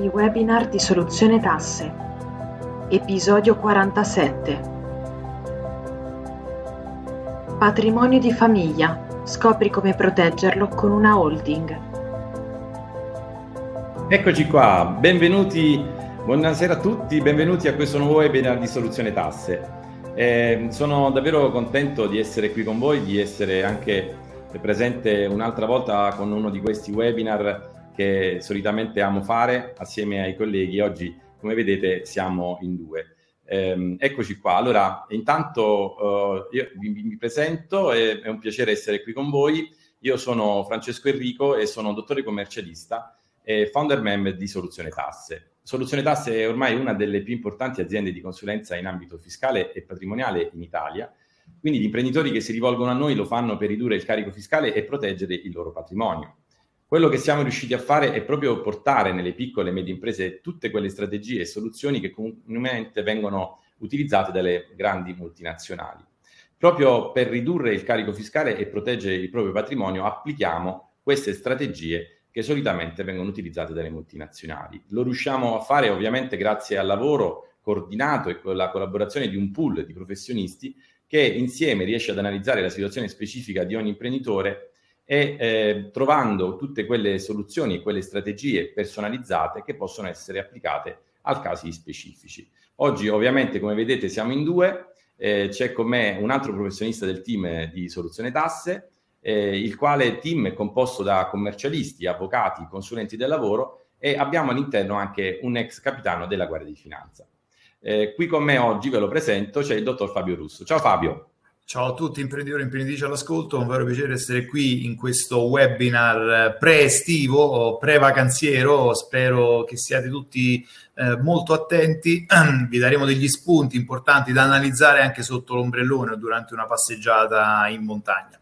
I webinar di Soluzione Tasse. Episodio 47. Patrimonio di famiglia. Scopri come proteggerlo con una holding. Eccoci qua, benvenuti, buonasera a tutti, benvenuti a questo nuovo webinar di Soluzione Tasse. Eh, sono davvero contento di essere qui con voi, di essere anche presente un'altra volta con uno di questi webinar che solitamente amo fare assieme ai colleghi. Oggi, come vedete, siamo in due. Eh, eccoci qua. Allora, intanto uh, io vi, vi presento, è, è, un piacere essere qui con voi. Io sono Francesco Enrico e sono dottore commercialista e founder member di Soluzione Tasse. Soluzione Tasse è ormai una delle più importanti aziende di consulenza in ambito fiscale e patrimoniale in Italia. Quindi gli imprenditori che si rivolgono a noi lo fanno per ridurre il carico fiscale e proteggere il loro patrimonio. Quello che siamo riusciti a fare è proprio portare nelle piccole e medie imprese tutte quelle strategie e soluzioni che comunemente vengono utilizzate dalle grandi multinazionali. Proprio per ridurre il carico fiscale e proteggere il proprio patrimonio applichiamo queste strategie che solitamente vengono utilizzate dalle multinazionali. Lo riusciamo a fare ovviamente grazie al lavoro coordinato e con la collaborazione di un pool di professionisti che insieme riesce ad analizzare la situazione specifica di ogni imprenditore e eh, trovando tutte quelle soluzioni e quelle strategie personalizzate che possono essere applicate al casi specifici. Oggi ovviamente come vedete siamo in due, eh, c'è con me un altro professionista del team di Soluzione Tasse, eh, il quale team è composto da commercialisti, avvocati, consulenti del lavoro e abbiamo all'interno anche un ex capitano della Guardia di Finanza. Eh, qui con me oggi ve lo presento, c'è il dottor Fabio Russo. Ciao Fabio. Ciao a tutti imprenditori e imprenditrici all'ascolto, è un vero piacere essere qui in questo webinar pre-estivo o pre-vacanziero, spero che siate tutti eh, molto attenti, vi daremo degli spunti importanti da analizzare anche sotto l'ombrellone o durante una passeggiata in montagna,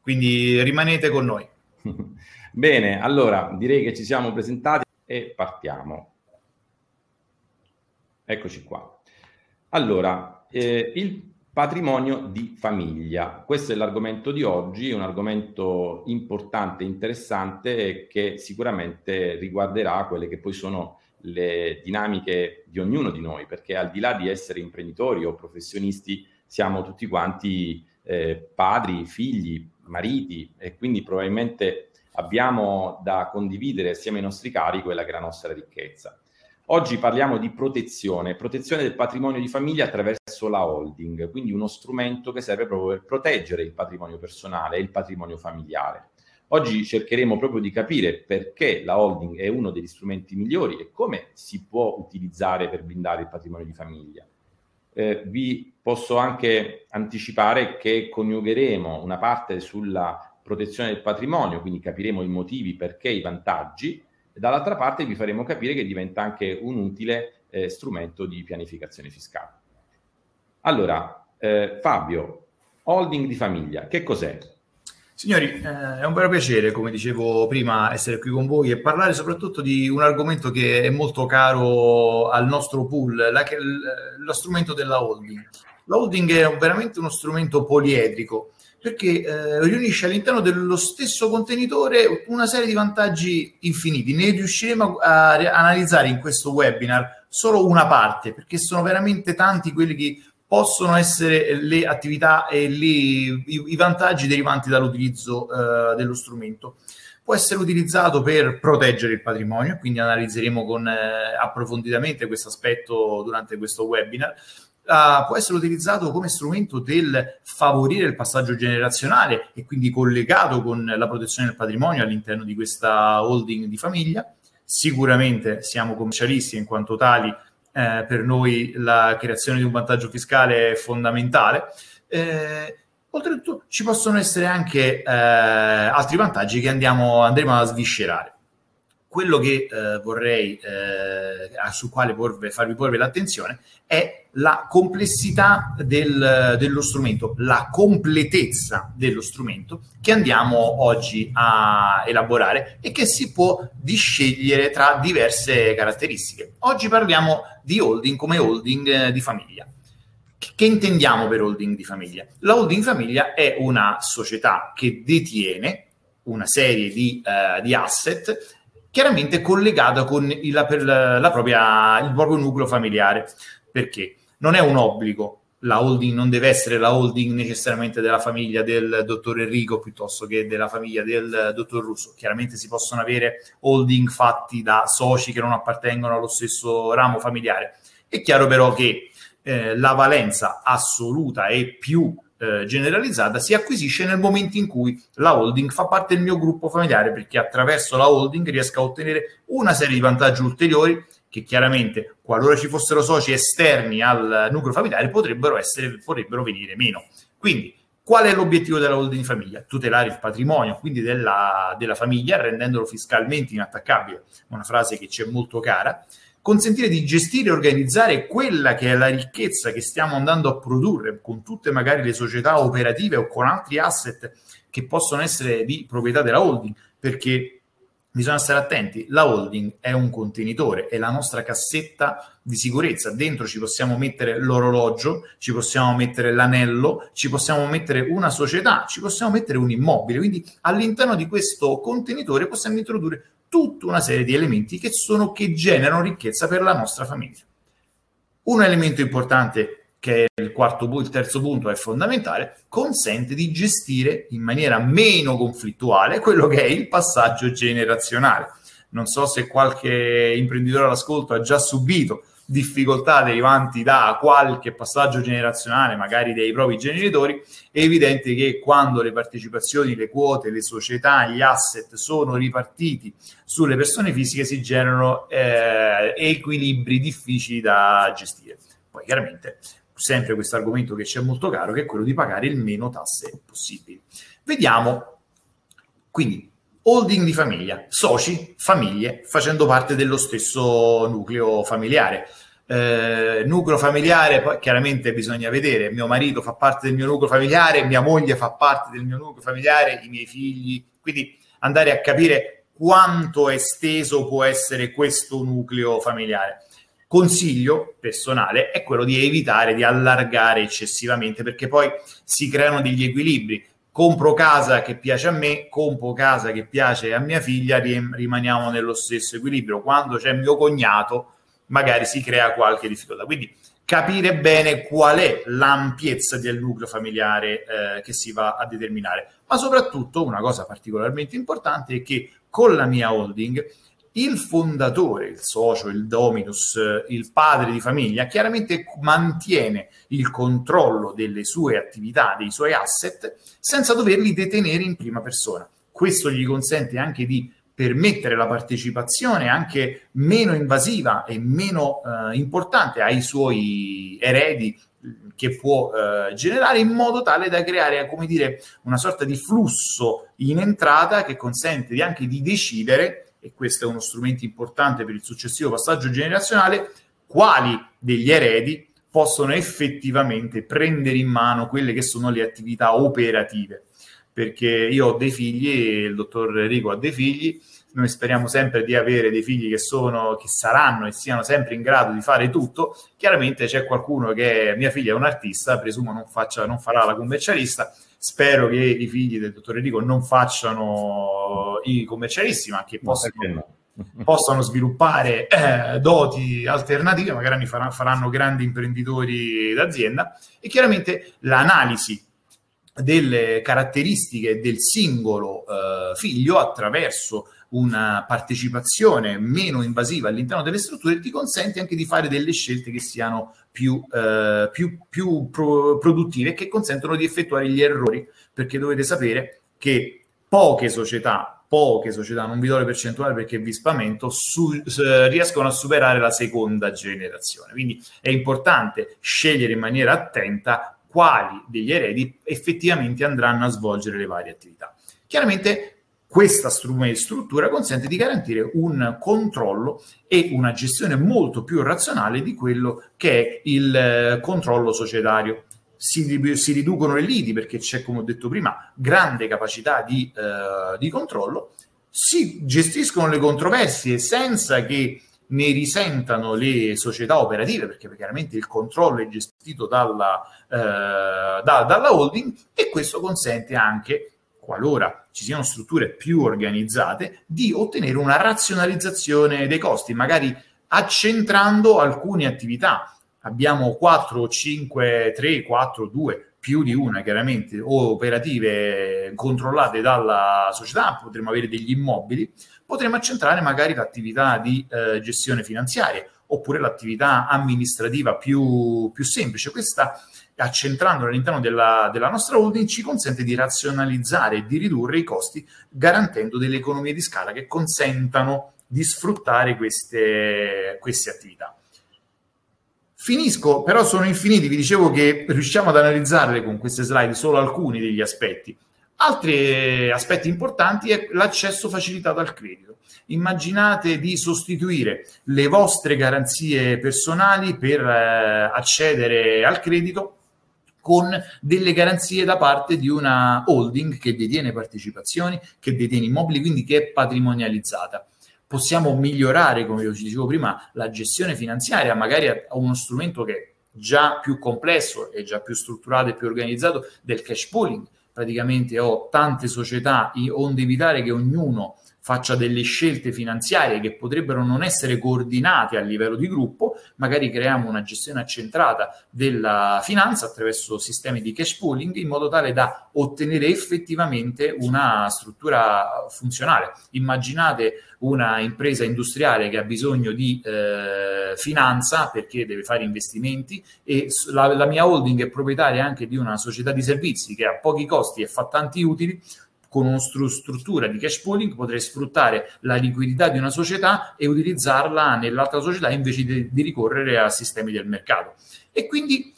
quindi rimanete con noi. Bene, allora direi che ci siamo presentati e partiamo. Eccoci qua. Allora, eh, il Patrimonio di famiglia. Questo è l'argomento di oggi, un argomento importante, interessante che sicuramente riguarderà quelle che poi sono le dinamiche di ognuno di noi, perché al di là di essere imprenditori o professionisti, siamo tutti quanti eh, padri, figli, mariti e quindi probabilmente abbiamo da condividere assieme ai nostri cari quella che è la nostra ricchezza. Oggi parliamo di protezione, protezione del patrimonio di famiglia attraverso la holding, quindi uno strumento che serve proprio per proteggere il patrimonio personale e il patrimonio familiare. Oggi cercheremo proprio di capire perché la holding è uno degli strumenti migliori e come si può utilizzare per blindare il patrimonio di famiglia. Eh, vi posso anche anticipare che coniugheremo una parte sulla protezione del patrimonio, quindi capiremo i motivi perché i vantaggi, dall'altra parte vi faremo capire che diventa anche un utile eh, strumento di pianificazione fiscale. Allora, eh, Fabio, holding di famiglia, che cos'è? Signori, eh, è un vero piacere, come dicevo prima, essere qui con voi e parlare soprattutto di un argomento che è molto caro al nostro pool, la, lo strumento della holding. La holding è veramente uno strumento poliedrico perché eh, riunisce all'interno dello stesso contenitore una serie di vantaggi infiniti. Ne riusciremo a, a analizzare in questo webinar solo una parte, perché sono veramente tanti quelli che possono essere le attività e le, i, i, vantaggi derivanti dall'utilizzo uh, dello strumento. Può essere utilizzato per proteggere il patrimonio, quindi analizzeremo con, eh, approfonditamente questo aspetto durante questo webinar uh, può essere utilizzato come strumento del favorire il passaggio generazionale e quindi collegato con la protezione del patrimonio all'interno di questa holding di famiglia. Sicuramente siamo commercialisti in quanto tali, eh, per noi la creazione di un vantaggio fiscale è fondamentale. Eh, oltretutto ci possono essere anche eh, altri vantaggi che andiamo, andremo a sviscerare quello che eh, vorrei, eh, sul quale porve, farvi porre l'attenzione, è la complessità del, dello strumento, la completezza dello strumento che andiamo oggi a elaborare e che si può discegliere tra diverse caratteristiche. Oggi parliamo di holding come holding eh, di famiglia. Che intendiamo per holding di famiglia? La holding famiglia è una società che detiene una serie di, uh, di asset chiaramente collegata con il, la, la propria, il proprio nucleo familiare. Perché? Non è un obbligo, la holding non deve essere la holding necessariamente della famiglia del dottor Enrico piuttosto che della famiglia del dottor Russo. Chiaramente si possono avere holding fatti da soci che non appartengono allo stesso ramo familiare. È chiaro però che eh, la valenza assoluta e più eh, generalizzata si acquisisce nel momento in cui la holding fa parte del mio gruppo familiare perché attraverso la holding riesco a ottenere una serie di vantaggi ulteriori che chiaramente qualora ci fossero soci esterni al nucleo familiare potrebbero, essere, potrebbero venire meno. Quindi qual è l'obiettivo della holding famiglia? Tutelare il patrimonio, quindi della, della famiglia, rendendolo fiscalmente inattaccabile, una frase che ci è molto cara, consentire di gestire e organizzare quella che è la ricchezza che stiamo andando a produrre con tutte magari le società operative o con altri asset che possono essere di proprietà della holding, perché bisogna stare attenti, la holding è un contenitore, è la nostra cassetta di sicurezza, dentro ci possiamo mettere l'orologio, ci possiamo mettere l'anello, ci possiamo mettere una società, ci possiamo mettere un immobile, quindi all'interno di questo contenitore possiamo introdurre tutta una serie di elementi che sono che generano ricchezza per la nostra famiglia. Un elemento importante che è il quarto il terzo punto è fondamentale, consente di gestire in maniera meno conflittuale quello che è il passaggio generazionale. Non so se qualche imprenditore all'ascolto ha già subito difficoltà derivanti da qualche passaggio generazionale, magari dei propri genitori, è evidente che quando le partecipazioni, le quote, le società, gli asset sono ripartiti sulle persone fisiche si generano eh, equilibri difficili da gestire. Poi chiaramente sempre questo argomento che c'è molto caro, che è quello di pagare il meno tasse possibili. Vediamo quindi holding di famiglia, soci, famiglie, facendo parte dello stesso nucleo familiare. Eh, nucleo familiare, poi chiaramente bisogna vedere, mio marito fa parte del mio nucleo familiare, mia moglie fa parte del mio nucleo familiare, i miei figli, quindi andare a capire quanto esteso può essere questo nucleo familiare consiglio personale è quello di evitare di allargare eccessivamente perché poi si creano degli equilibri. Compro casa che piace a me, compro casa che piace a mia figlia, rimaniamo nello stesso equilibrio. Quando c'è mio cognato, magari si crea qualche difficoltà. Quindi capire bene qual è l'ampiezza del nucleo familiare eh, che si va a determinare. Ma soprattutto una cosa particolarmente importante è che con la mia holding il fondatore, il socio, il dominus, il padre di famiglia, chiaramente mantiene il controllo delle sue attività, dei suoi asset, senza doverli detenere in prima persona. Questo gli consente anche di permettere la partecipazione anche meno invasiva e meno eh, importante ai suoi eredi che può eh, generare in modo tale da creare, come dire, una sorta di flusso in entrata che consente anche di decidere e questo è uno strumento importante per il successivo passaggio generazionale, quali degli eredi possono effettivamente prendere in mano quelle che sono le attività operative. Perché io ho dei figli, il dottor Enrico ha dei figli, noi speriamo sempre di avere dei figli che, sono, che saranno e siano sempre in grado di fare tutto. Chiaramente c'è qualcuno che mia figlia è un artista, presumo non, faccia, non farà la commercialista, Spero che i figli del dottor Enrico non facciano i commercialisti, ma che possano, no. possano sviluppare eh, doti alternative, magari faranno, faranno grandi imprenditori d'azienda. E chiaramente l'analisi delle caratteristiche del singolo eh, figlio attraverso una partecipazione meno invasiva all'interno delle strutture ti consente anche di fare delle scelte che siano più, eh, più, più pro- produttive e che consentono di effettuare gli errori, perché dovete sapere che poche società, poche società, non vi do le percentuali perché vi spamento, su, eh, riescono a superare la seconda generazione. Quindi è importante scegliere in maniera attenta quali degli eredi effettivamente andranno a svolgere le varie attività. Chiaramente questa struttura consente di garantire un controllo e una gestione molto più razionale di quello che è il eh, controllo societario. Si, si riducono le liti perché c'è, come ho detto prima, grande capacità di, eh, di controllo, si gestiscono le controversie senza che ne risentano le società operative, perché chiaramente il controllo è gestito dalla, eh, da, dalla holding e questo consente anche qualora ci siano strutture più organizzate, di ottenere una razionalizzazione dei costi, magari accentrando alcune attività. Abbiamo 4, 5, 3, 4, 2, più di una chiaramente, o operative controllate dalla società, potremmo avere degli immobili, potremmo accentrare magari l'attività di eh, gestione finanziaria oppure l'attività amministrativa più, più semplice. Questa, accentrandola all'interno della, della, nostra holding, ci consente di razionalizzare e di ridurre i costi, garantendo delle economie di scala che consentano di sfruttare queste, queste attività. Finisco, però sono infiniti, vi dicevo che riusciamo ad analizzarle con queste slide solo alcuni degli aspetti. Altri aspetti importanti è l'accesso facilitato al credito. Immaginate di sostituire le vostre garanzie personali per eh, accedere al credito con delle garanzie da parte di una holding che detiene partecipazioni, che detiene immobili, quindi che è patrimonializzata possiamo migliorare, come vi dicevo prima, la gestione finanziaria, magari a uno strumento che è già più complesso e già più strutturato e più organizzato del cash pooling. Praticamente ho tante società, onde evitare che ognuno faccia delle scelte finanziarie che potrebbero non essere coordinate a livello di gruppo, magari creiamo una gestione accentrata della finanza attraverso sistemi di cash pooling in modo tale da ottenere effettivamente una struttura funzionale. Immaginate una impresa industriale che ha bisogno di eh, finanza perché deve fare investimenti e la, la mia holding è proprietaria anche di una società di servizi che ha pochi costi e fa tanti utili, con una stru- struttura di cash pooling potrei sfruttare la liquidità di una società e utilizzarla nell'altra società invece di, di ricorrere a sistemi del mercato. E quindi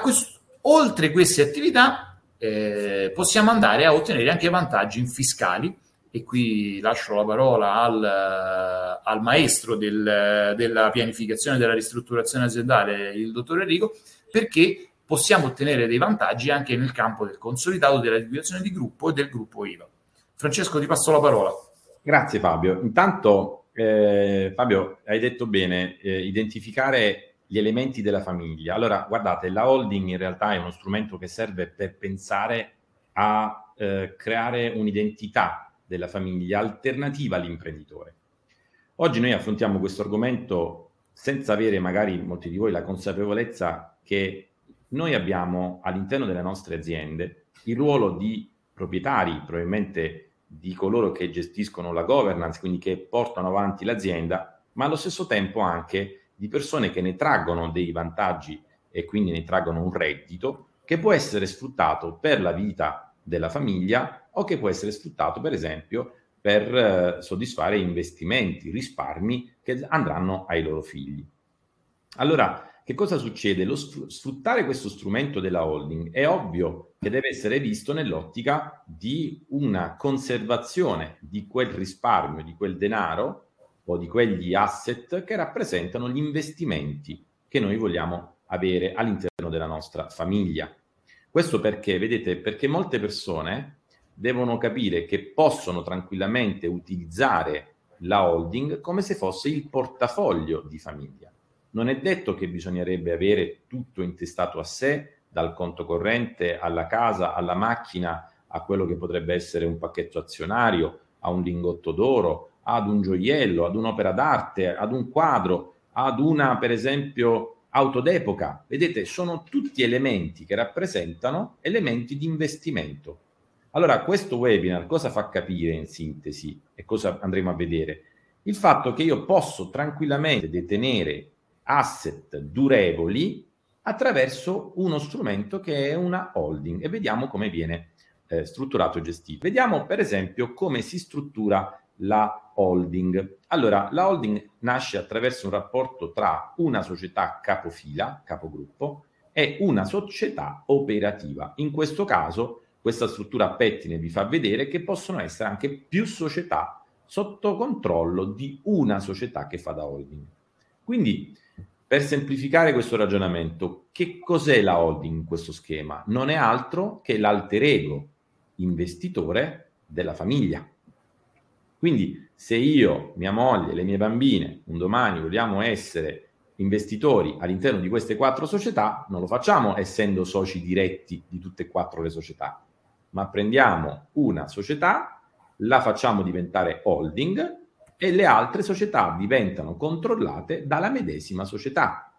questo, oltre queste attività eh, possiamo andare a ottenere anche vantaggi fiscali e qui lascio la parola al, al maestro del, della pianificazione della ristrutturazione aziendale, il dottor Enrico, perché possiamo ottenere dei vantaggi anche nel campo del consolidato della liquidazione di gruppo e del gruppo IVA. Francesco, ti passo la parola. Grazie Fabio. Intanto, eh, Fabio, hai detto bene, eh, identificare gli elementi della famiglia. Allora, guardate, la holding in realtà è uno strumento che serve per pensare a eh, creare un'identità della famiglia alternativa all'imprenditore. Oggi noi affrontiamo questo argomento senza avere magari molti di voi la consapevolezza che noi abbiamo all'interno delle nostre aziende il ruolo di proprietari, probabilmente di coloro che gestiscono la governance, quindi che portano avanti l'azienda, ma allo stesso tempo anche di persone che ne traggono dei vantaggi e quindi ne traggono un reddito che può essere sfruttato per la vita della famiglia o che può essere sfruttato, per esempio, per eh, soddisfare investimenti, risparmi che andranno ai loro figli. Allora, che cosa succede? Lo sfruttare questo strumento della holding è ovvio che deve essere visto nell'ottica di una conservazione di quel risparmio, di quel denaro o di quegli asset che rappresentano gli investimenti che noi vogliamo avere all'interno della nostra famiglia. Questo perché, vedete, perché molte persone devono capire che possono tranquillamente utilizzare la holding come se fosse il portafoglio di famiglia non è detto che bisognerebbe avere tutto intestato a sé, dal conto corrente alla casa, alla macchina, a quello che potrebbe essere un pacchetto azionario, a un lingotto d'oro, ad un gioiello, ad un'opera d'arte, ad un quadro, ad una, per esempio, auto d'epoca. Vedete, sono tutti elementi che rappresentano elementi di investimento. Allora, questo webinar cosa fa capire in sintesi e cosa andremo a vedere? Il fatto che io posso tranquillamente detenere asset durevoli attraverso uno strumento che è una holding e vediamo come viene eh, strutturato e gestito. Vediamo per esempio come si struttura la holding. Allora, la holding nasce attraverso un rapporto tra una società capofila, capogruppo, e una società operativa. In questo caso, questa struttura a pettine vi fa vedere che possono essere anche più società sotto controllo di una società che fa da holding. Quindi per semplificare questo ragionamento, che cos'è la holding in questo schema? Non è altro che l'alter ego investitore della famiglia. Quindi se io, mia moglie, le mie bambine, un domani vogliamo essere investitori all'interno di queste quattro società, non lo facciamo essendo soci diretti di tutte e quattro le società. ma prendiamo una società, la facciamo diventare holding e le altre società diventano controllate dalla medesima società.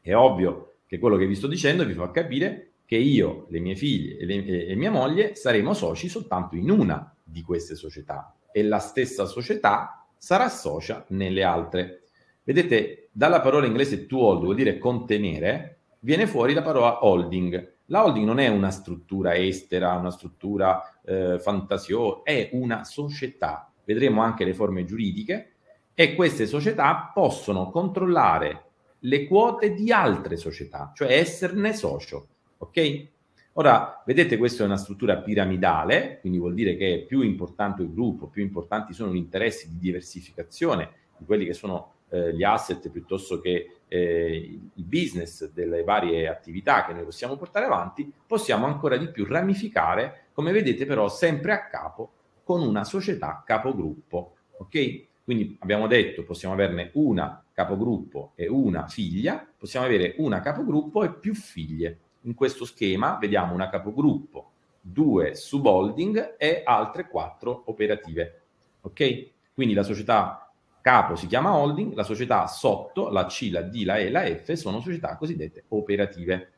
È ovvio che quello che vi sto dicendo vi fa capire che io, le mie figlie e, le, e mia moglie saremo soci soltanto in una di queste società e la stessa società sarà socia nelle altre. Vedete, dalla parola inglese to hold vuol dire contenere, viene fuori la parola holding. La holding non è una struttura estera, una struttura eh, fantasiosa, è una società. Vedremo anche le forme giuridiche e queste società possono controllare le quote di altre società, cioè esserne socio. Ok? Ora, vedete, questa è una struttura piramidale, quindi vuol dire che più importante il gruppo, più importanti sono gli interessi di diversificazione di quelli che sono eh, gli asset piuttosto che eh, il business delle varie attività che noi possiamo portare avanti, possiamo ancora di più ramificare, come vedete però sempre a capo con una società capogruppo. Ok? Quindi abbiamo detto possiamo averne una capogruppo e una figlia, possiamo avere una capogruppo e più figlie. In questo schema vediamo una capogruppo, due subholding e altre quattro operative. Ok? Quindi la società capo si chiama holding, la società sotto, la C, la D, la E, la F sono società cosiddette operative.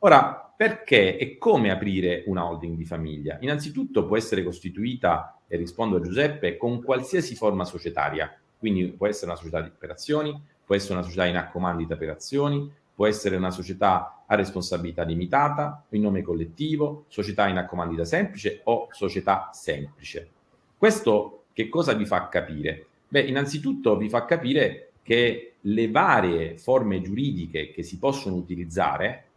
Ora, perché e come aprire una holding di famiglia? Innanzitutto può essere costituita, e rispondo a Giuseppe, con qualsiasi forma societaria. Quindi può essere una società di operazioni, può essere una società in accomandita per azioni, può essere una società a responsabilità limitata, in nome collettivo, società in accomandita semplice o società semplice. Questo che cosa vi fa capire? Beh, innanzitutto vi fa capire che le varie forme giuridiche che si possono utilizzare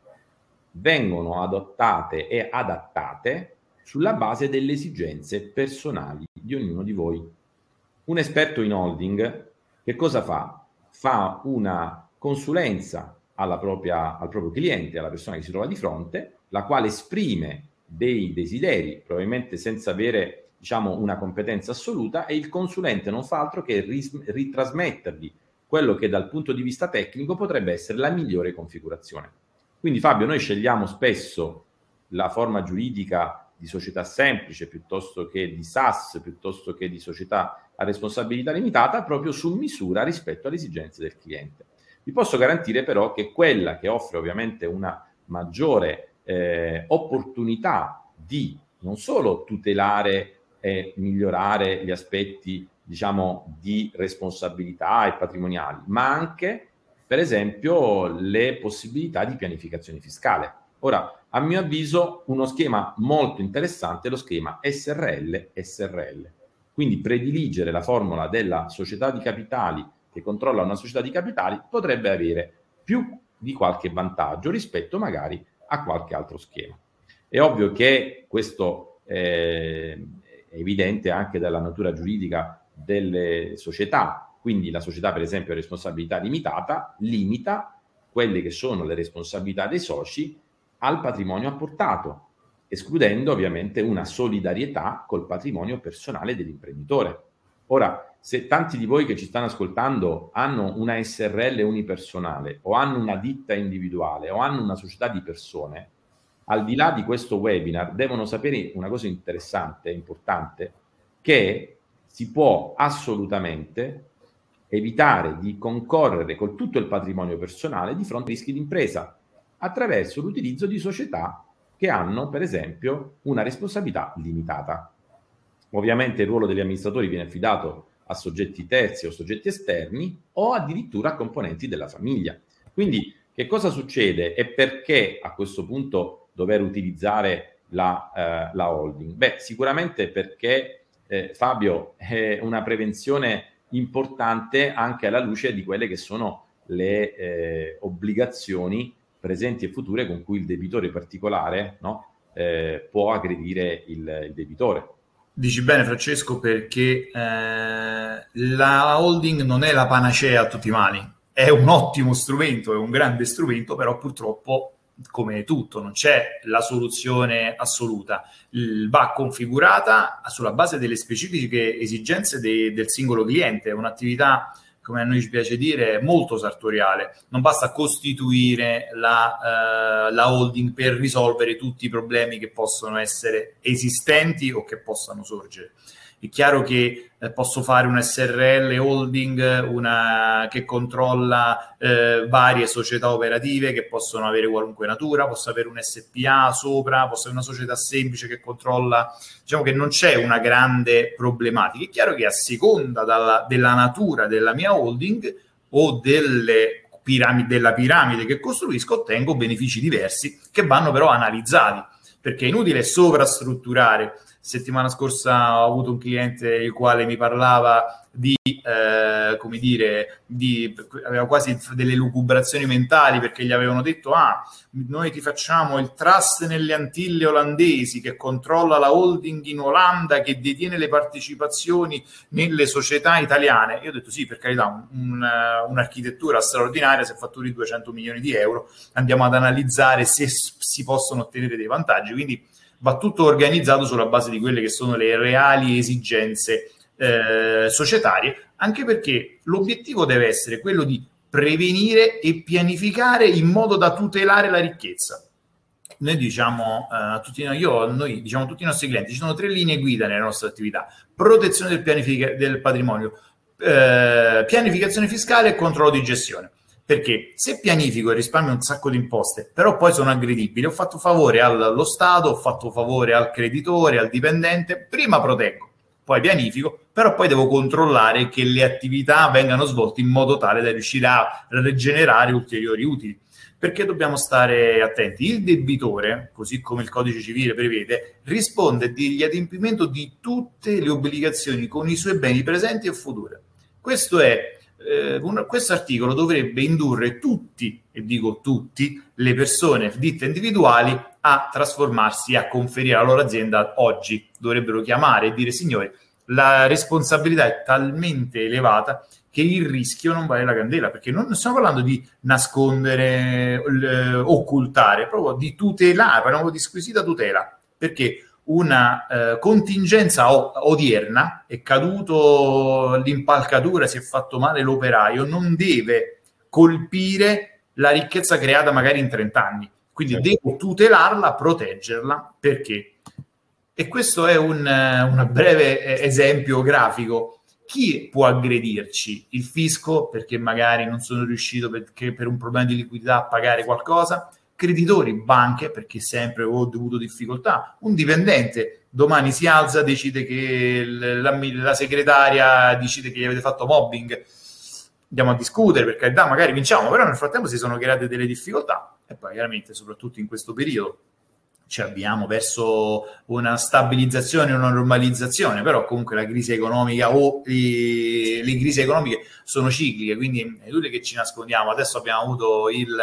vengono adottate e adattate sulla base delle esigenze personali di ognuno di voi. Un esperto in holding che cosa fa? Fa una consulenza propria, al proprio cliente, alla persona che si trova di fronte, la quale esprime dei desideri, probabilmente senza avere diciamo, una competenza assoluta, e il consulente non fa altro che ris- ritrasmettergli quello che dal punto di vista tecnico potrebbe essere la migliore configurazione. Quindi Fabio, noi scegliamo spesso la forma giuridica di società semplice piuttosto che di SAS, piuttosto che di società a responsabilità limitata, proprio su misura rispetto alle esigenze del cliente. Vi posso garantire però che quella che offre ovviamente una maggiore eh, opportunità di non solo tutelare e migliorare gli aspetti, diciamo, di responsabilità e patrimoniali, ma anche, per esempio, le possibilità di pianificazione fiscale. Ora, a mio avviso, uno schema molto interessante è lo schema SRL-SRL. Quindi prediligere la formula della società di capitali che controlla una società di capitali potrebbe avere più di qualche vantaggio rispetto magari a qualche altro schema. È ovvio che questo eh, è evidente anche dalla natura giuridica delle società, quindi la società per esempio a responsabilità limitata limita quelle che sono le responsabilità dei soci al patrimonio apportato, escludendo ovviamente una solidarietà col patrimonio personale dell'imprenditore. Ora, se tanti di voi che ci stanno ascoltando hanno una SRL unipersonale o hanno una ditta individuale o hanno una società di persone, al di là di questo webinar devono sapere una cosa interessante e importante, che si può assolutamente evitare di concorrere con tutto il patrimonio personale di fronte ai rischi d'impresa attraverso l'utilizzo di società che hanno, per esempio, una responsabilità limitata. Ovviamente il ruolo degli amministratori viene affidato a soggetti terzi o soggetti esterni o addirittura a componenti della famiglia. Quindi che cosa succede e perché a questo punto dover utilizzare la, eh, la holding? Beh, sicuramente perché eh, Fabio è una prevenzione importante anche alla luce di quelle che sono le eh, obbligazioni presenti e future con cui il debitore particolare no, eh, può aggredire il, il debitore. Dici bene Francesco perché eh, la holding non è la panacea a tutti i mali, è un ottimo strumento, è un grande strumento, però purtroppo come tutto non c'è la soluzione assoluta, va configurata sulla base delle specifiche esigenze de- del singolo cliente, è un'attività come a noi ci piace dire, molto sartoriale. Non basta costituire la, uh, la holding per risolvere tutti i problemi che possono essere esistenti o che possano sorgere. È chiaro che eh, posso fare un SRL holding una, che controlla eh, varie società operative che possono avere qualunque natura, posso avere un SPA sopra, posso avere una società semplice che controlla, diciamo che non c'è una grande problematica. È chiaro che a seconda dalla, della natura della mia holding o delle piramidi, della piramide che costruisco ottengo benefici diversi che vanno però analizzati perché è inutile sovrastrutturare settimana scorsa ho avuto un cliente il quale mi parlava di, eh, come dire, di, aveva quasi delle lucubrazioni mentali perché gli avevano detto, ah, noi ti facciamo il trust nelle Antille olandesi che controlla la holding in Olanda che detiene le partecipazioni nelle società italiane. Io ho detto sì, per carità, un, un, un'architettura straordinaria, se fatturi 200 milioni di euro, andiamo ad analizzare se si possono ottenere dei vantaggi. Quindi va tutto organizzato sulla base di quelle che sono le reali esigenze eh, societarie, anche perché l'obiettivo deve essere quello di prevenire e pianificare in modo da tutelare la ricchezza. Noi diciamo uh, tutti, io, noi diciamo tutti i nostri clienti, ci sono tre linee guida nelle nostre attività: protezione del, pianific- del patrimonio, eh, pianificazione fiscale e controllo di gestione. Perché se pianifico e risparmio un sacco di imposte, però poi sono aggredibile, ho fatto favore allo Stato, ho fatto favore al creditore, al dipendente, prima proteggo, poi pianifico, però poi devo controllare che le attività vengano svolte in modo tale da riuscire a regenerare ulteriori utili. Perché dobbiamo stare attenti? Il debitore, così come il codice civile prevede, risponde degli adempimenti di tutte le obbligazioni con i suoi beni presenti e futuri. Questo è eh, questo articolo dovrebbe indurre tutti, e dico tutti, le persone ditte individuali a trasformarsi, a conferire alla loro azienda oggi. Dovrebbero chiamare e dire, signori, la responsabilità è talmente elevata che il rischio non vale la candela, perché non stiamo parlando di nascondere, l- occultare, proprio di tutelare, parliamo di squisita tutela, perché una eh, contingenza odierna, è caduto l'impalcatura, si è fatto male l'operaio, non deve colpire la ricchezza creata magari in 30 anni. Quindi certo. devo tutelarla, proteggerla, perché? E questo è un, un breve eh, esempio grafico. Chi può aggredirci? Il fisco, perché magari non sono riuscito perché per un problema di liquidità a pagare qualcosa? Creditori, banche, perché sempre ho avuto difficoltà, un dipendente domani si alza, decide che la, la segretaria decide che gli avete fatto mobbing, andiamo a discutere, per carità, magari vinciamo, però nel frattempo si sono create delle difficoltà e poi chiaramente, soprattutto in questo periodo, ci avviamo verso una stabilizzazione, una normalizzazione, però comunque la crisi economica o le, le crisi economiche sono cicliche, quindi è inutile che ci nascondiamo. Adesso abbiamo avuto il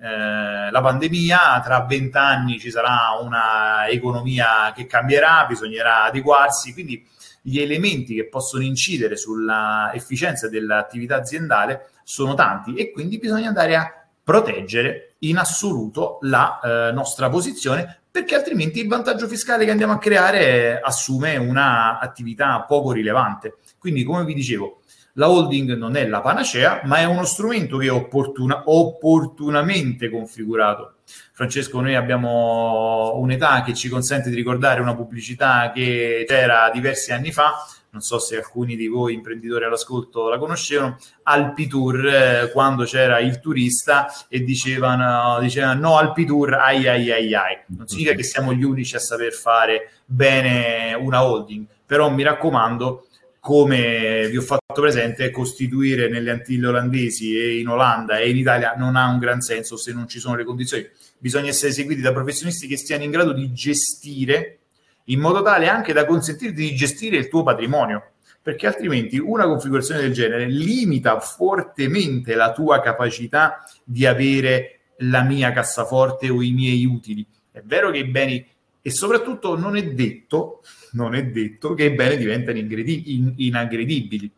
eh, la pandemia, tra vent'anni ci sarà una economia che cambierà, bisognerà adeguarsi, quindi gli elementi che possono incidere sulla efficienza dell'attività aziendale sono tanti e quindi bisogna andare a proteggere in assoluto la eh, nostra posizione perché altrimenti il vantaggio fiscale che andiamo a creare assume una attività poco rilevante. Quindi, come vi dicevo, la holding non è la panacea, ma è uno strumento che è opportuna, opportunamente configurato. Francesco, noi abbiamo un'età che ci consente di ricordare una pubblicità che c'era diversi anni fa, non so se alcuni di voi imprenditori all'ascolto la conoscevano, Alpitour, eh, quando c'era il turista e dicevano, dicevano no Alpitour, ai ai ai ai. Non significa che siamo gli unici a saper fare bene una holding, però mi raccomando, come vi ho fatto presente, costituire nelle Antille olandesi e in Olanda e in Italia non ha un gran senso se non ci sono le condizioni. Bisogna essere seguiti da professionisti che stiano in grado di gestire in modo tale anche da consentirti di gestire il tuo patrimonio, perché altrimenti una configurazione del genere limita fortemente la tua capacità di avere la mia cassaforte o i miei utili. È vero che i beni e soprattutto non è detto, non è detto che i beni diventano in, inaggredibili.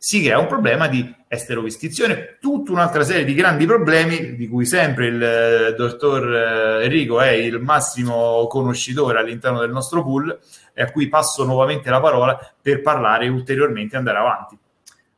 Si crea un problema di esterovestizione, tutta un'altra serie di grandi problemi di cui sempre il eh, dottor eh, Enrico è il massimo conoscitore all'interno del nostro pool e a cui passo nuovamente la parola per parlare ulteriormente e andare avanti.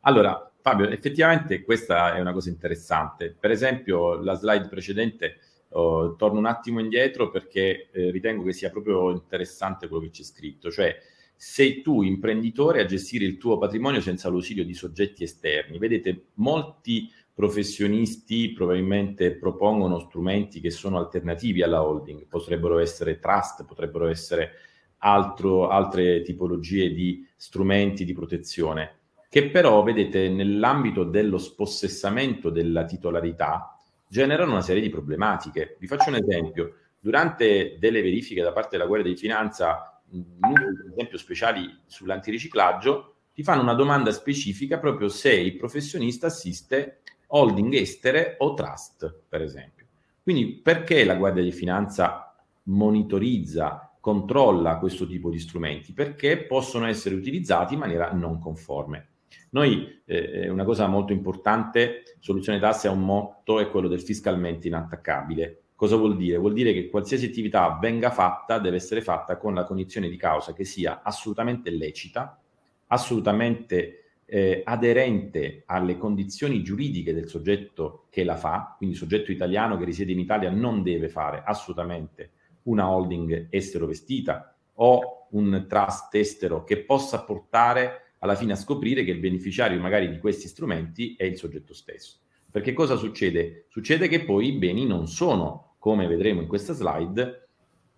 Allora, Fabio, effettivamente questa è una cosa interessante. Per esempio, la slide precedente, oh, torno un attimo indietro perché eh, ritengo che sia proprio interessante quello che c'è scritto, cioè sei tu imprenditore a gestire il tuo patrimonio senza l'ausilio di soggetti esterni. Vedete, molti professionisti probabilmente propongono strumenti che sono alternativi alla holding, potrebbero essere trust, potrebbero essere altro, altre tipologie di strumenti di protezione, che però, vedete, nell'ambito dello spossessamento della titolarità generano una serie di problematiche. Vi faccio un esempio. Durante delle verifiche da parte della Guardia di Finanza, per esempio speciali sull'antiriciclaggio, ti fanno una domanda specifica proprio se il professionista assiste holding estere o trust, per esempio. Quindi perché la Guardia di Finanza monitorizza, controlla questo tipo di strumenti? Perché possono essere utilizzati in maniera non conforme. Noi, eh, una cosa molto importante, soluzione tasse ha un motto, è quello del fiscalmente inattaccabile. Cosa vuol dire? Vuol dire che qualsiasi attività venga fatta deve essere fatta con la cognizione di causa che sia assolutamente lecita, assolutamente eh, aderente alle condizioni giuridiche del soggetto che la fa, quindi il soggetto italiano che risiede in Italia non deve fare assolutamente una holding estero vestita o un trust estero che possa portare alla fine a scoprire che il beneficiario magari di questi strumenti è il soggetto stesso. Perché cosa succede? Succede che poi i beni non sono, come vedremo in questa slide,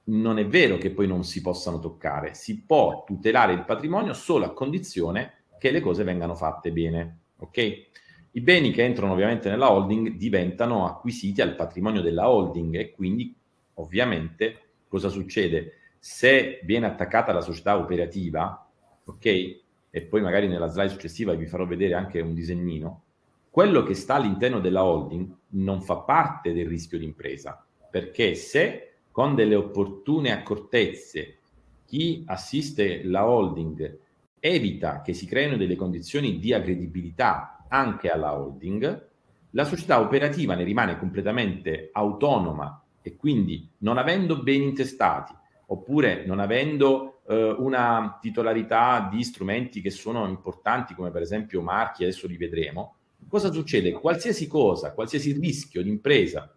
non è vero che poi non si possano toccare, si può tutelare il patrimonio solo a condizione che le cose vengano fatte bene. Ok? I beni che entrano ovviamente nella holding diventano acquisiti al patrimonio della holding e quindi ovviamente cosa succede? Se viene attaccata la società operativa, ok? E poi magari nella slide successiva vi farò vedere anche un disegnino, quello che sta all'interno della holding non fa parte del rischio d'impresa, perché se con delle opportune accortezze chi assiste la holding evita che si creino delle condizioni di aggredibilità anche alla holding, la società operativa ne rimane completamente autonoma e quindi non avendo beni intestati oppure non avendo eh, una titolarità di strumenti che sono importanti come per esempio marchi, adesso li vedremo, cosa succede? Qualsiasi cosa, qualsiasi rischio di impresa,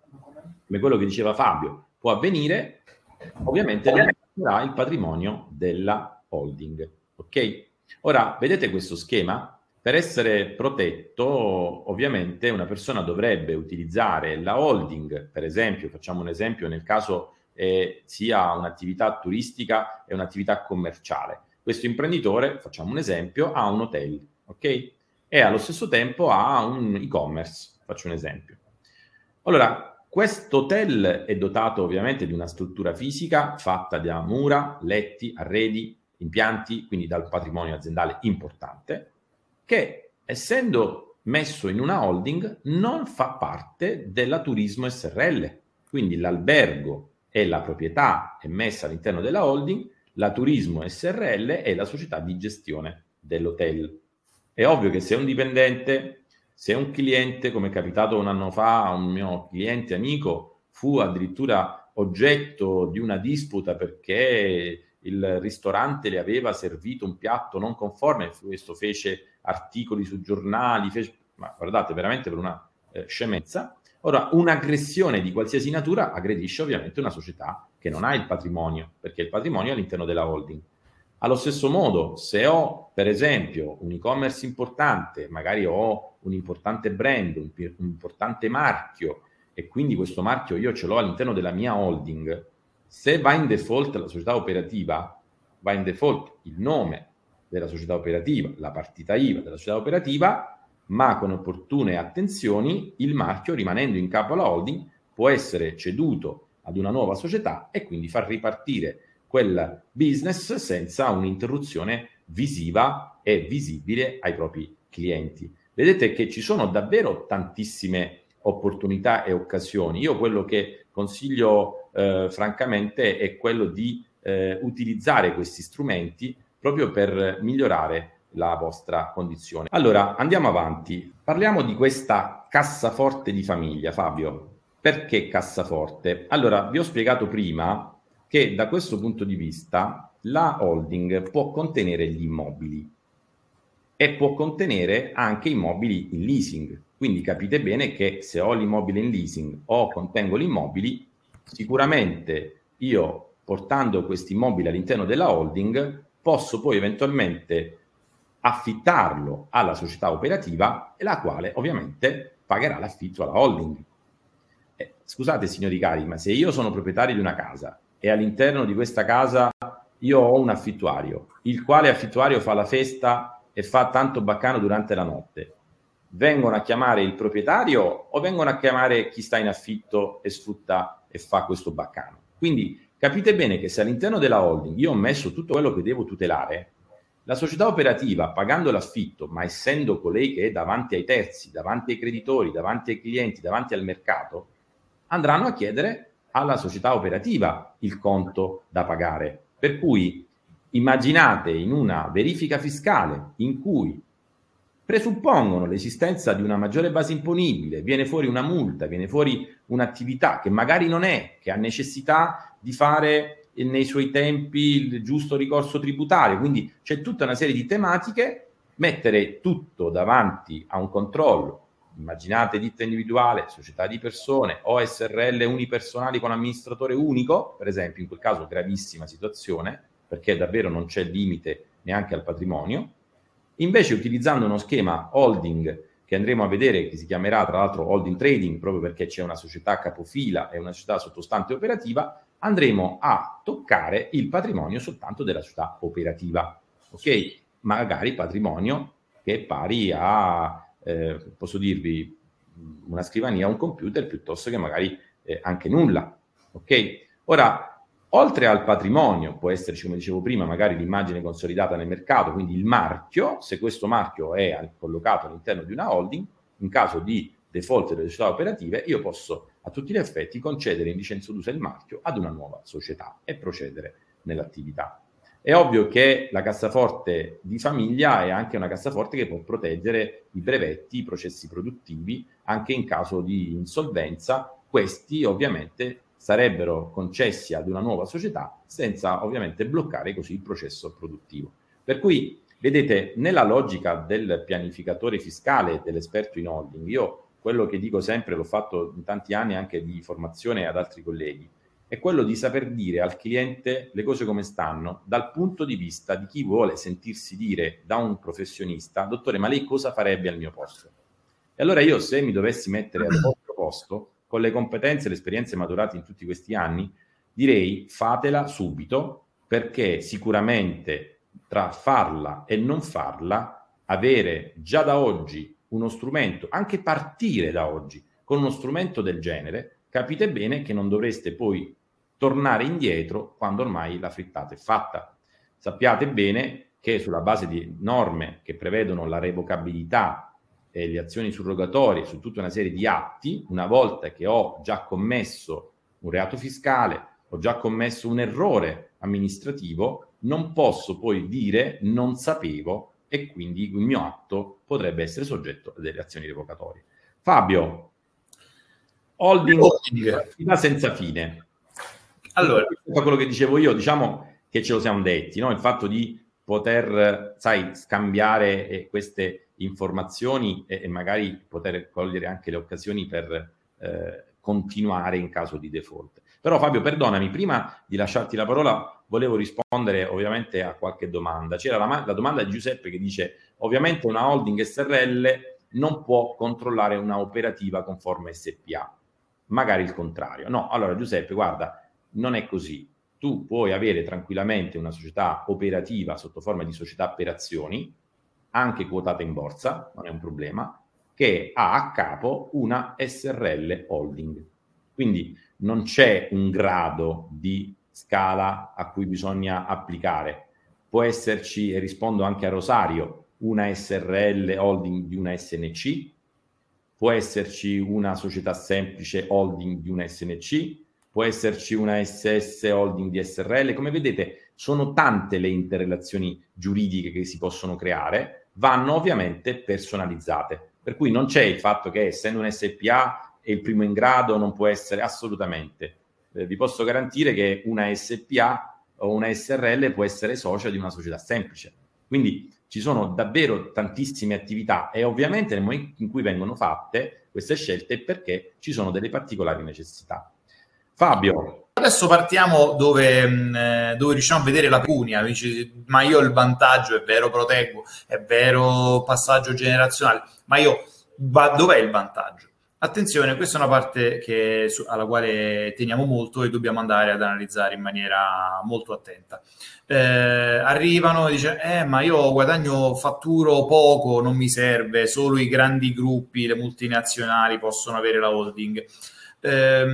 come quello che diceva Fabio, può avvenire, ovviamente sarà il patrimonio della holding. Ok? Ora, vedete questo schema? Per essere protetto, ovviamente, una persona dovrebbe utilizzare la holding, per esempio, facciamo un esempio nel caso eh, sia un'attività turistica e un'attività commerciale. Questo imprenditore, facciamo un esempio, ha un hotel, ok? E allo stesso tempo ha un e-commerce, faccio un esempio. Allora, questo hotel è dotato ovviamente di una struttura fisica fatta da mura, letti, arredi, impianti, quindi dal patrimonio aziendale importante, che essendo messo in una holding non fa parte della Turismo SRL. Quindi l'albergo e la proprietà è messa all'interno della holding, la Turismo SRL è la società di gestione dell'hotel. È ovvio che se un dipendente, se un cliente, come è capitato un anno fa a un mio cliente amico, fu addirittura oggetto di una disputa perché il ristorante le aveva servito un piatto non conforme, questo fece articoli su giornali, fece, ma guardate, veramente per una eh, scemenza. Ora, un'aggressione di qualsiasi natura aggredisce ovviamente una società che non ha il patrimonio, perché il patrimonio è all'interno della holding. Allo stesso modo, se ho per esempio un e-commerce importante, magari ho un importante brand, un, un importante marchio, e quindi questo marchio io ce l'ho all'interno della mia holding, se va in default la società operativa, va in default il nome della società operativa, la partita IVA della società operativa, ma con opportune attenzioni il marchio rimanendo in capo alla holding può essere ceduto ad una nuova società e quindi far ripartire quel business senza un'interruzione visiva e visibile ai propri clienti. Vedete che ci sono davvero tantissime opportunità e occasioni. Io quello che consiglio eh, francamente è quello di eh, utilizzare questi strumenti proprio per migliorare la vostra condizione. Allora, andiamo avanti. Parliamo di questa cassaforte di famiglia, Fabio. Perché cassaforte? Allora, vi ho spiegato prima che da questo punto di vista la holding può contenere gli immobili. e può contenere anche immobili in leasing. Quindi capite bene che se ho l'immobile in leasing o contengo gli immobili, sicuramente io portando questi immobili all'interno della holding posso poi eventualmente affittarlo alla società operativa, la quale ovviamente pagherà l'affitto alla holding. Eh, scusate signori cari, ma se io sono proprietario di una casa e all'interno di questa casa io ho un affittuario, il quale affittuario fa la festa e fa tanto baccano durante la notte, vengono a chiamare il proprietario o vengono a chiamare chi sta in affitto e sfrutta e fa questo baccano? Quindi capite bene che se all'interno della holding io ho messo tutto quello che devo tutelare, la società operativa, pagando l'affitto, ma essendo colei che è davanti ai terzi, davanti ai creditori, davanti ai clienti, davanti al mercato, andranno a chiedere alla società operativa il conto da pagare. Per cui immaginate in una verifica fiscale in cui presuppongono l'esistenza di una maggiore base imponibile, viene fuori una multa, viene fuori un'attività che magari non è, che ha necessità di fare nei suoi tempi il giusto ricorso tributario, quindi c'è tutta una serie di tematiche, mettere tutto davanti a un controllo, immaginate ditta individuale, società di persone o SRL unipersonali con amministratore unico, per esempio, in quel caso gravissima situazione, perché davvero non c'è limite neanche al patrimonio, Invece utilizzando uno schema holding che andremo a vedere, che si chiamerà tra l'altro holding trading, proprio perché c'è una società capofila e una società sottostante operativa, andremo a toccare il patrimonio soltanto della società operativa. Ok? Magari patrimonio che è pari a, eh, posso dirvi, una scrivania, un computer, piuttosto che magari eh, anche nulla. Ok? Ora, Oltre al patrimonio, può esserci, come dicevo prima, magari l'immagine consolidata nel mercato, quindi il marchio, se questo marchio è collocato all'interno di una holding, in caso di default delle società operative, io posso a tutti gli effetti concedere in licenza d'uso il marchio ad una nuova società e procedere nell'attività. È ovvio che la cassaforte di famiglia è anche una cassaforte che può proteggere i brevetti, i processi produttivi, anche in caso di insolvenza. Questi ovviamente sarebbero concessi ad una nuova società senza ovviamente bloccare così il processo produttivo. Per cui, vedete, nella logica del pianificatore fiscale e dell'esperto in holding, io quello che dico sempre, l'ho fatto in tanti anni anche di formazione ad altri colleghi, è quello di saper dire al cliente le cose come stanno dal punto di vista di chi vuole sentirsi dire da un professionista, dottore, ma lei cosa farebbe al mio posto? E allora io se mi dovessi mettere al vostro posto, con le competenze e le esperienze maturate in tutti questi anni, direi fatela subito perché sicuramente tra farla e non farla, avere già da oggi uno strumento, anche partire da oggi con uno strumento del genere, capite bene che non dovreste poi tornare indietro quando ormai la frittata è fatta. Sappiate bene che sulla base di norme che prevedono la revocabilità eh, le azioni surrogatorie su tutta una serie di atti, una volta che ho già commesso un reato fiscale, ho già commesso un errore amministrativo, non posso poi dire non sapevo e quindi il mio atto potrebbe essere soggetto a delle azioni revocatorie. Fabio, holding, holding. senza fine. Allora, quello che dicevo io, diciamo che ce lo siamo detti, no? il fatto di poter, sai, scambiare eh, queste informazioni e, e, magari poter cogliere anche le occasioni per eh, continuare in caso di default. Però Fabio, perdonami, prima di lasciarti la parola volevo rispondere ovviamente a qualche domanda. C'era la, la domanda di Giuseppe che dice ovviamente una holding SRL non può controllare una operativa conforme SPA, magari il contrario. No, allora Giuseppe, guarda, non è così. Tu puoi avere tranquillamente una società operativa sotto forma di società per azioni, anche quotata in borsa, non è un problema, che ha a capo una SRL holding. Quindi non c'è un grado di scala a cui bisogna applicare. Può esserci, e rispondo anche a Rosario, una SRL holding di una SNC, può esserci una società semplice holding di una SNC, può esserci una SS holding di SRL. Come vedete, sono tante le interrelazioni giuridiche che si possono creare vanno ovviamente personalizzate. Per cui non c'è il fatto che essendo un SPA è il primo in grado, non può essere assolutamente. Eh, vi posso garantire che una SPA o una SRL può essere socia di una società semplice. Quindi ci sono davvero tantissime attività e ovviamente nel momento in cui vengono fatte queste scelte è perché ci sono delle particolari necessità. Fabio. Adesso partiamo dove, eh, dove riusciamo a vedere la punia, ma io il vantaggio, è vero, proteggo, è vero, passaggio generazionale, ma io, dov'è il vantaggio? Attenzione, questa è una parte che, alla quale teniamo molto e dobbiamo andare ad analizzare in maniera molto attenta. Eh, arrivano e dicono, eh, ma io guadagno, fatturo poco, non mi serve, solo i grandi gruppi, le multinazionali possono avere la holding. Eh,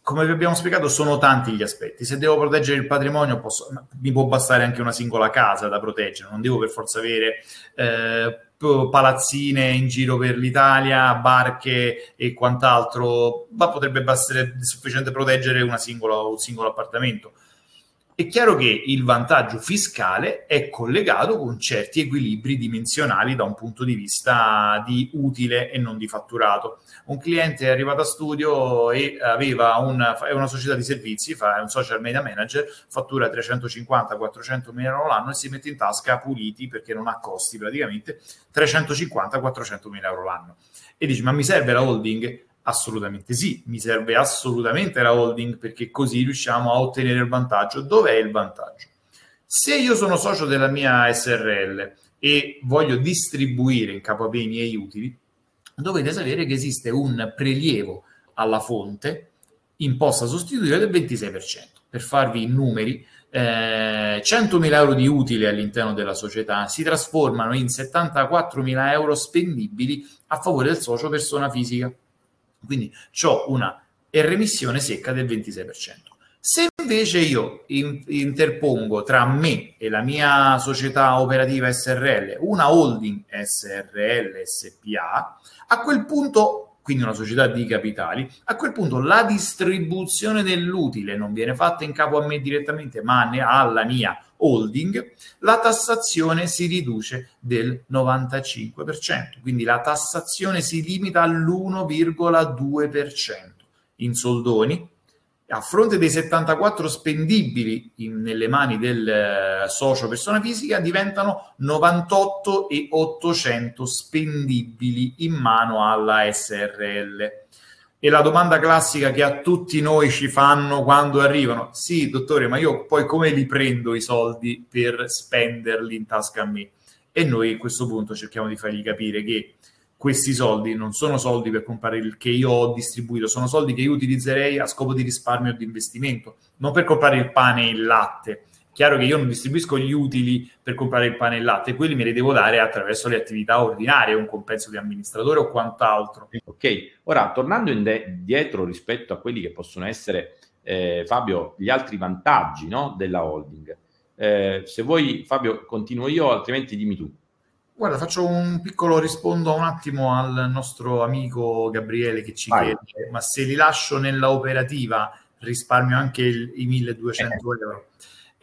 come vi abbiamo spiegato, sono tanti gli aspetti. Se devo proteggere il patrimonio, posso, mi può bastare anche una singola casa da proteggere, non devo per forza avere eh, palazzine in giro per l'Italia, barche e quant'altro, ma potrebbe essere sufficiente proteggere singola, un singolo appartamento. È chiaro che il vantaggio fiscale è collegato con certi equilibri dimensionali da un punto di vista di utile e non di fatturato. Un cliente è arrivato a studio e aveva una, è una società di servizi, fa, è un social media manager, fattura 350-400 mila euro l'anno e si mette in tasca puliti perché non ha costi praticamente 350-400 mila euro l'anno. E dice: Ma mi serve la holding? Assolutamente sì, mi serve assolutamente la holding perché così riusciamo a ottenere il vantaggio. Dov'è il vantaggio? Se io sono socio della mia SRL e voglio distribuire in capo a i miei utili, dovete sapere che esiste un prelievo alla fonte imposta sostitutiva del 26%. Per farvi i numeri, eh, 100.000 euro di utili all'interno della società si trasformano in 74.000 euro spendibili a favore del socio persona fisica. Quindi ho una remissione secca del 26%. Se invece io in, interpongo tra me e la mia società operativa SRL una holding SRL SPA, a quel punto, quindi una società di capitali, a quel punto la distribuzione dell'utile non viene fatta in capo a me direttamente, ma alla mia holding, la tassazione si riduce del 95%, quindi la tassazione si limita all'1,2%. In soldoni, a fronte dei 74 spendibili in, nelle mani del eh, socio persona fisica, diventano 98 e 800 spendibili in mano alla SRL. E la domanda classica che a tutti noi ci fanno quando arrivano, sì, dottore, ma io poi come li prendo i soldi per spenderli in tasca a me? E noi a questo punto cerchiamo di fargli capire che questi soldi non sono soldi per comprare il che io ho distribuito, sono soldi che io utilizzerei a scopo di risparmio o di investimento, non per comprare il pane e il latte Chiaro che io non distribuisco gli utili per comprare il pane e il latte, quelli me li devo dare attraverso le attività ordinarie, un compenso di amministratore o quant'altro. Ok, ora tornando indietro rispetto a quelli che possono essere, eh, Fabio, gli altri vantaggi no, della holding. Eh, se vuoi, Fabio, continuo io, altrimenti dimmi tu. Guarda, faccio un piccolo rispondo un attimo al nostro amico Gabriele che ci Vai. chiede, ma se li lascio nella operativa risparmio anche il, i 1200 eh. euro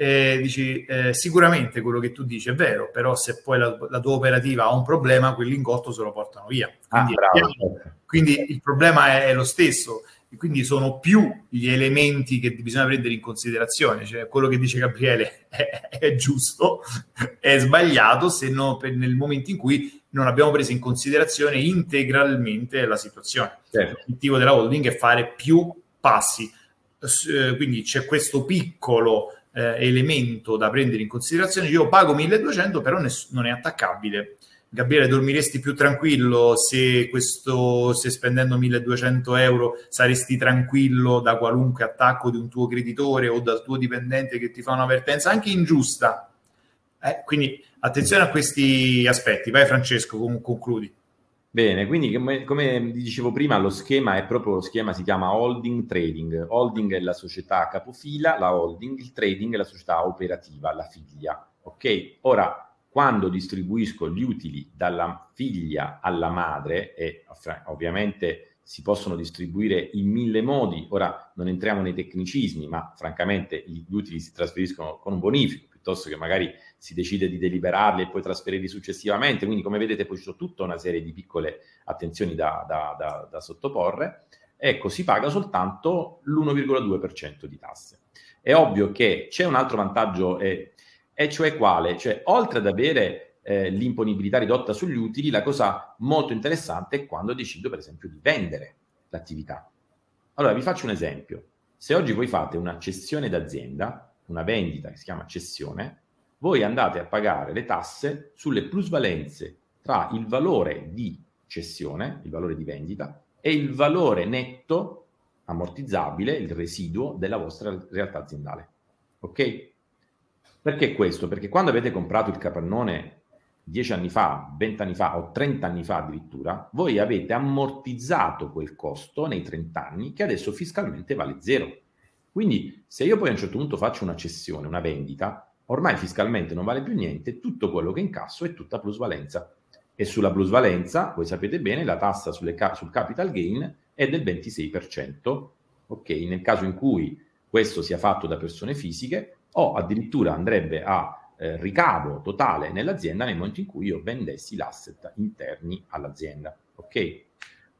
eh, dici eh, sicuramente quello che tu dici è vero, però se poi la, la tua operativa ha un problema, quell'ingotto se lo portano via. Quindi, ah, quindi il problema è, è, lo stesso. Quindi sono più gli elementi che bisogna prendere in considerazione. Cioè, quello che dice Gabriele è, è giusto, è sbagliato se no, per, nel momento in cui non abbiamo preso in considerazione integralmente la situazione. Certo. L'obiettivo della holding è fare più passi. Eh, quindi c'è questo piccolo eh, elemento da prendere in considerazione. Io pago 1200, però ness- non è attaccabile. Gabriele, dormiresti più tranquillo se, questo, se spendendo 1200 euro saresti tranquillo da qualunque attacco di un tuo creditore o dal tuo dipendente che ti fa un'avvertenza, anche ingiusta. Eh, quindi attenzione a questi aspetti. Vai Francesco, concludi. Bene, quindi come, come, dicevo prima, lo schema è proprio lo schema, si chiama holding trading. Holding è la società capofila, la holding, il trading è la società operativa, la figlia. Ok? Ora, quando distribuisco gli utili dalla figlia alla madre, e ovviamente si possono distribuire in mille modi, ora non entriamo nei tecnicismi, ma francamente gli utili si trasferiscono con un bonifico, piuttosto che magari si decide di deliberarli e poi trasferirli successivamente. Quindi, come vedete, poi ci sono tutta una serie di piccole attenzioni da, da, da, da sottoporre. Ecco, si paga soltanto l'1,2% di tasse. È ovvio che c'è un altro vantaggio, e e cioè quale? Cioè, oltre ad avere eh, l'imponibilità ridotta sugli utili, la cosa molto interessante è quando decido, per esempio, di vendere l'attività. Allora, vi faccio un esempio. Se oggi voi fate una cessione d'azienda, una vendita che si chiama cessione, voi andate a pagare le tasse sulle plusvalenze tra il valore di cessione, il valore di vendita, e il valore netto ammortizzabile, il residuo della vostra realtà aziendale. Ok? Perché questo? Perché quando avete comprato il capannone 10 anni fa, 20 anni fa o 30 anni fa addirittura, voi avete ammortizzato quel costo nei 30 anni che adesso fiscalmente vale zero. Quindi se io poi a un certo punto faccio una cessione, una vendita, ormai fiscalmente non vale più niente, tutto quello che incasso è tutta plusvalenza. E sulla plusvalenza, voi sapete bene, la tassa ca- sul capital gain è del 26%, ok? Nel caso in cui questo sia fatto da persone fisiche o addirittura andrebbe a eh, ricavo totale nell'azienda nel momento in cui io vendessi l'asset interni all'azienda, ok?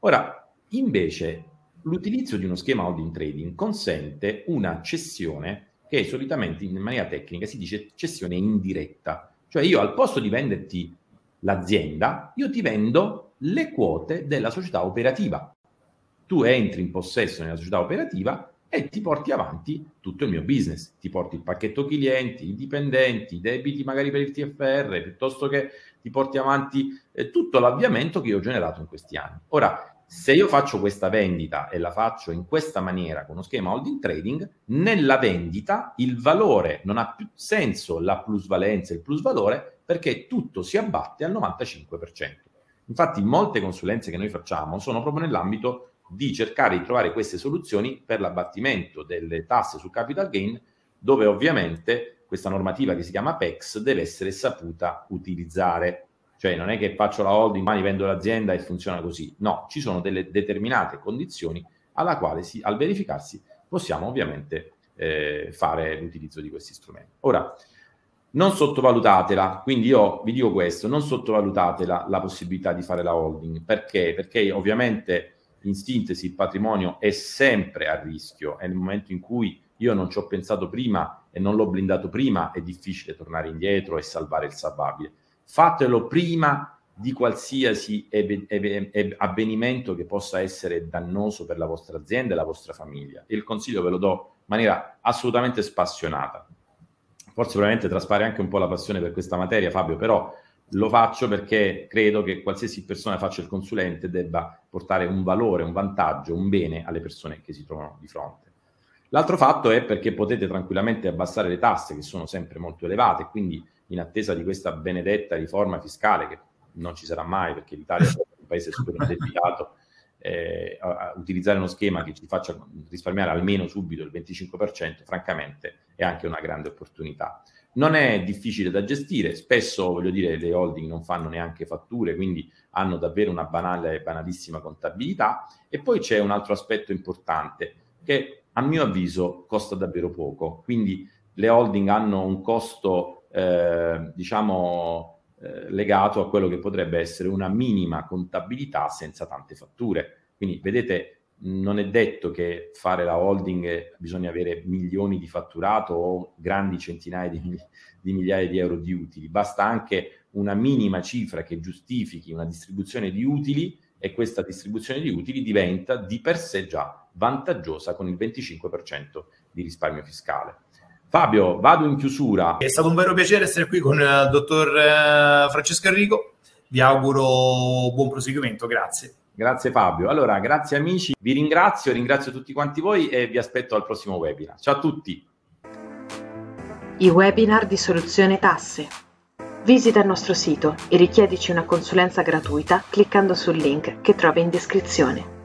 Ora, invece, l'utilizzo di uno schema holding trading consente una cessione che solitamente in maniera tecnica si dice cessione indiretta, cioè io al posto di venderti l'azienda, io ti vendo le quote della società operativa. Tu entri in possesso nella società operativa e ti porti avanti tutto il mio business. Ti porti il pacchetto clienti, i dipendenti, i debiti magari per il TFR, piuttosto che ti porti avanti eh, tutto l'avviamento che io ho generato in questi anni. Ora, se io faccio questa vendita e la faccio in questa maniera con uno schema holding trading, nella vendita il valore non ha più senso la plusvalenza, il plusvalore, perché tutto si abbatte al 95%. Infatti molte consulenze che noi facciamo sono proprio nell'ambito di cercare di trovare queste soluzioni per l'abbattimento delle tasse sul capital gain, dove ovviamente questa normativa che si chiama PEX deve essere saputa utilizzare. Cioè non è che faccio la holding, domani vendo l'azienda e funziona così. No, ci sono delle determinate condizioni alla quale si, al verificarsi possiamo ovviamente eh, fare l'utilizzo di questi strumenti. Ora, non sottovalutatela, quindi io vi dico questo, non sottovalutatela la possibilità di fare la holding, perché? Perché ovviamente in sintesi il patrimonio è sempre a rischio e nel momento in cui io non ci ho pensato prima e non l'ho blindato prima è difficile tornare indietro e salvare il salvabile. Fatelo prima di qualsiasi eb- eb- avvenimento che possa essere dannoso per la vostra azienda e la vostra famiglia. Il consiglio ve lo do in maniera assolutamente spassionata forse probabilmente traspare anche un po' la passione per questa materia, Fabio, però lo faccio perché credo che qualsiasi persona faccia il consulente debba portare un valore, un vantaggio, un bene alle persone che si trovano di fronte. L'altro fatto è perché potete tranquillamente abbassare le tasse che sono sempre molto elevate, quindi in attesa di questa benedetta riforma fiscale che non ci sarà mai perché l'Italia è un paese super indebitato, eh, utilizzare uno schema che ci faccia risparmiare almeno subito il 25%, francamente è anche una grande opportunità. Non è difficile da gestire, spesso voglio dire le holding non fanno neanche fatture, quindi hanno davvero una banale, banalissima contabilità. E poi c'è un altro aspetto importante che a mio avviso costa davvero poco, quindi le holding hanno un costo eh, diciamo eh, legato a quello che potrebbe essere una minima contabilità senza tante fatture. Quindi vedete, non è detto che fare la holding bisogna avere milioni di fatturato o grandi centinaia di, di migliaia di euro di utili, basta anche una minima cifra che giustifichi una distribuzione di utili e questa distribuzione di utili diventa di per sé già vantaggiosa con il 25% di risparmio fiscale. Fabio, vado in chiusura. È stato un vero piacere essere qui con il dottor eh, Francesco Enrico. Vi auguro buon proseguimento, grazie. Grazie Fabio. Allora, grazie amici, vi ringrazio, ringrazio tutti quanti voi e vi aspetto al prossimo webinar. Ciao a tutti. I webinar di soluzione tasse. Visita il nostro sito e richiedici una consulenza gratuita cliccando sul link che trovi in descrizione.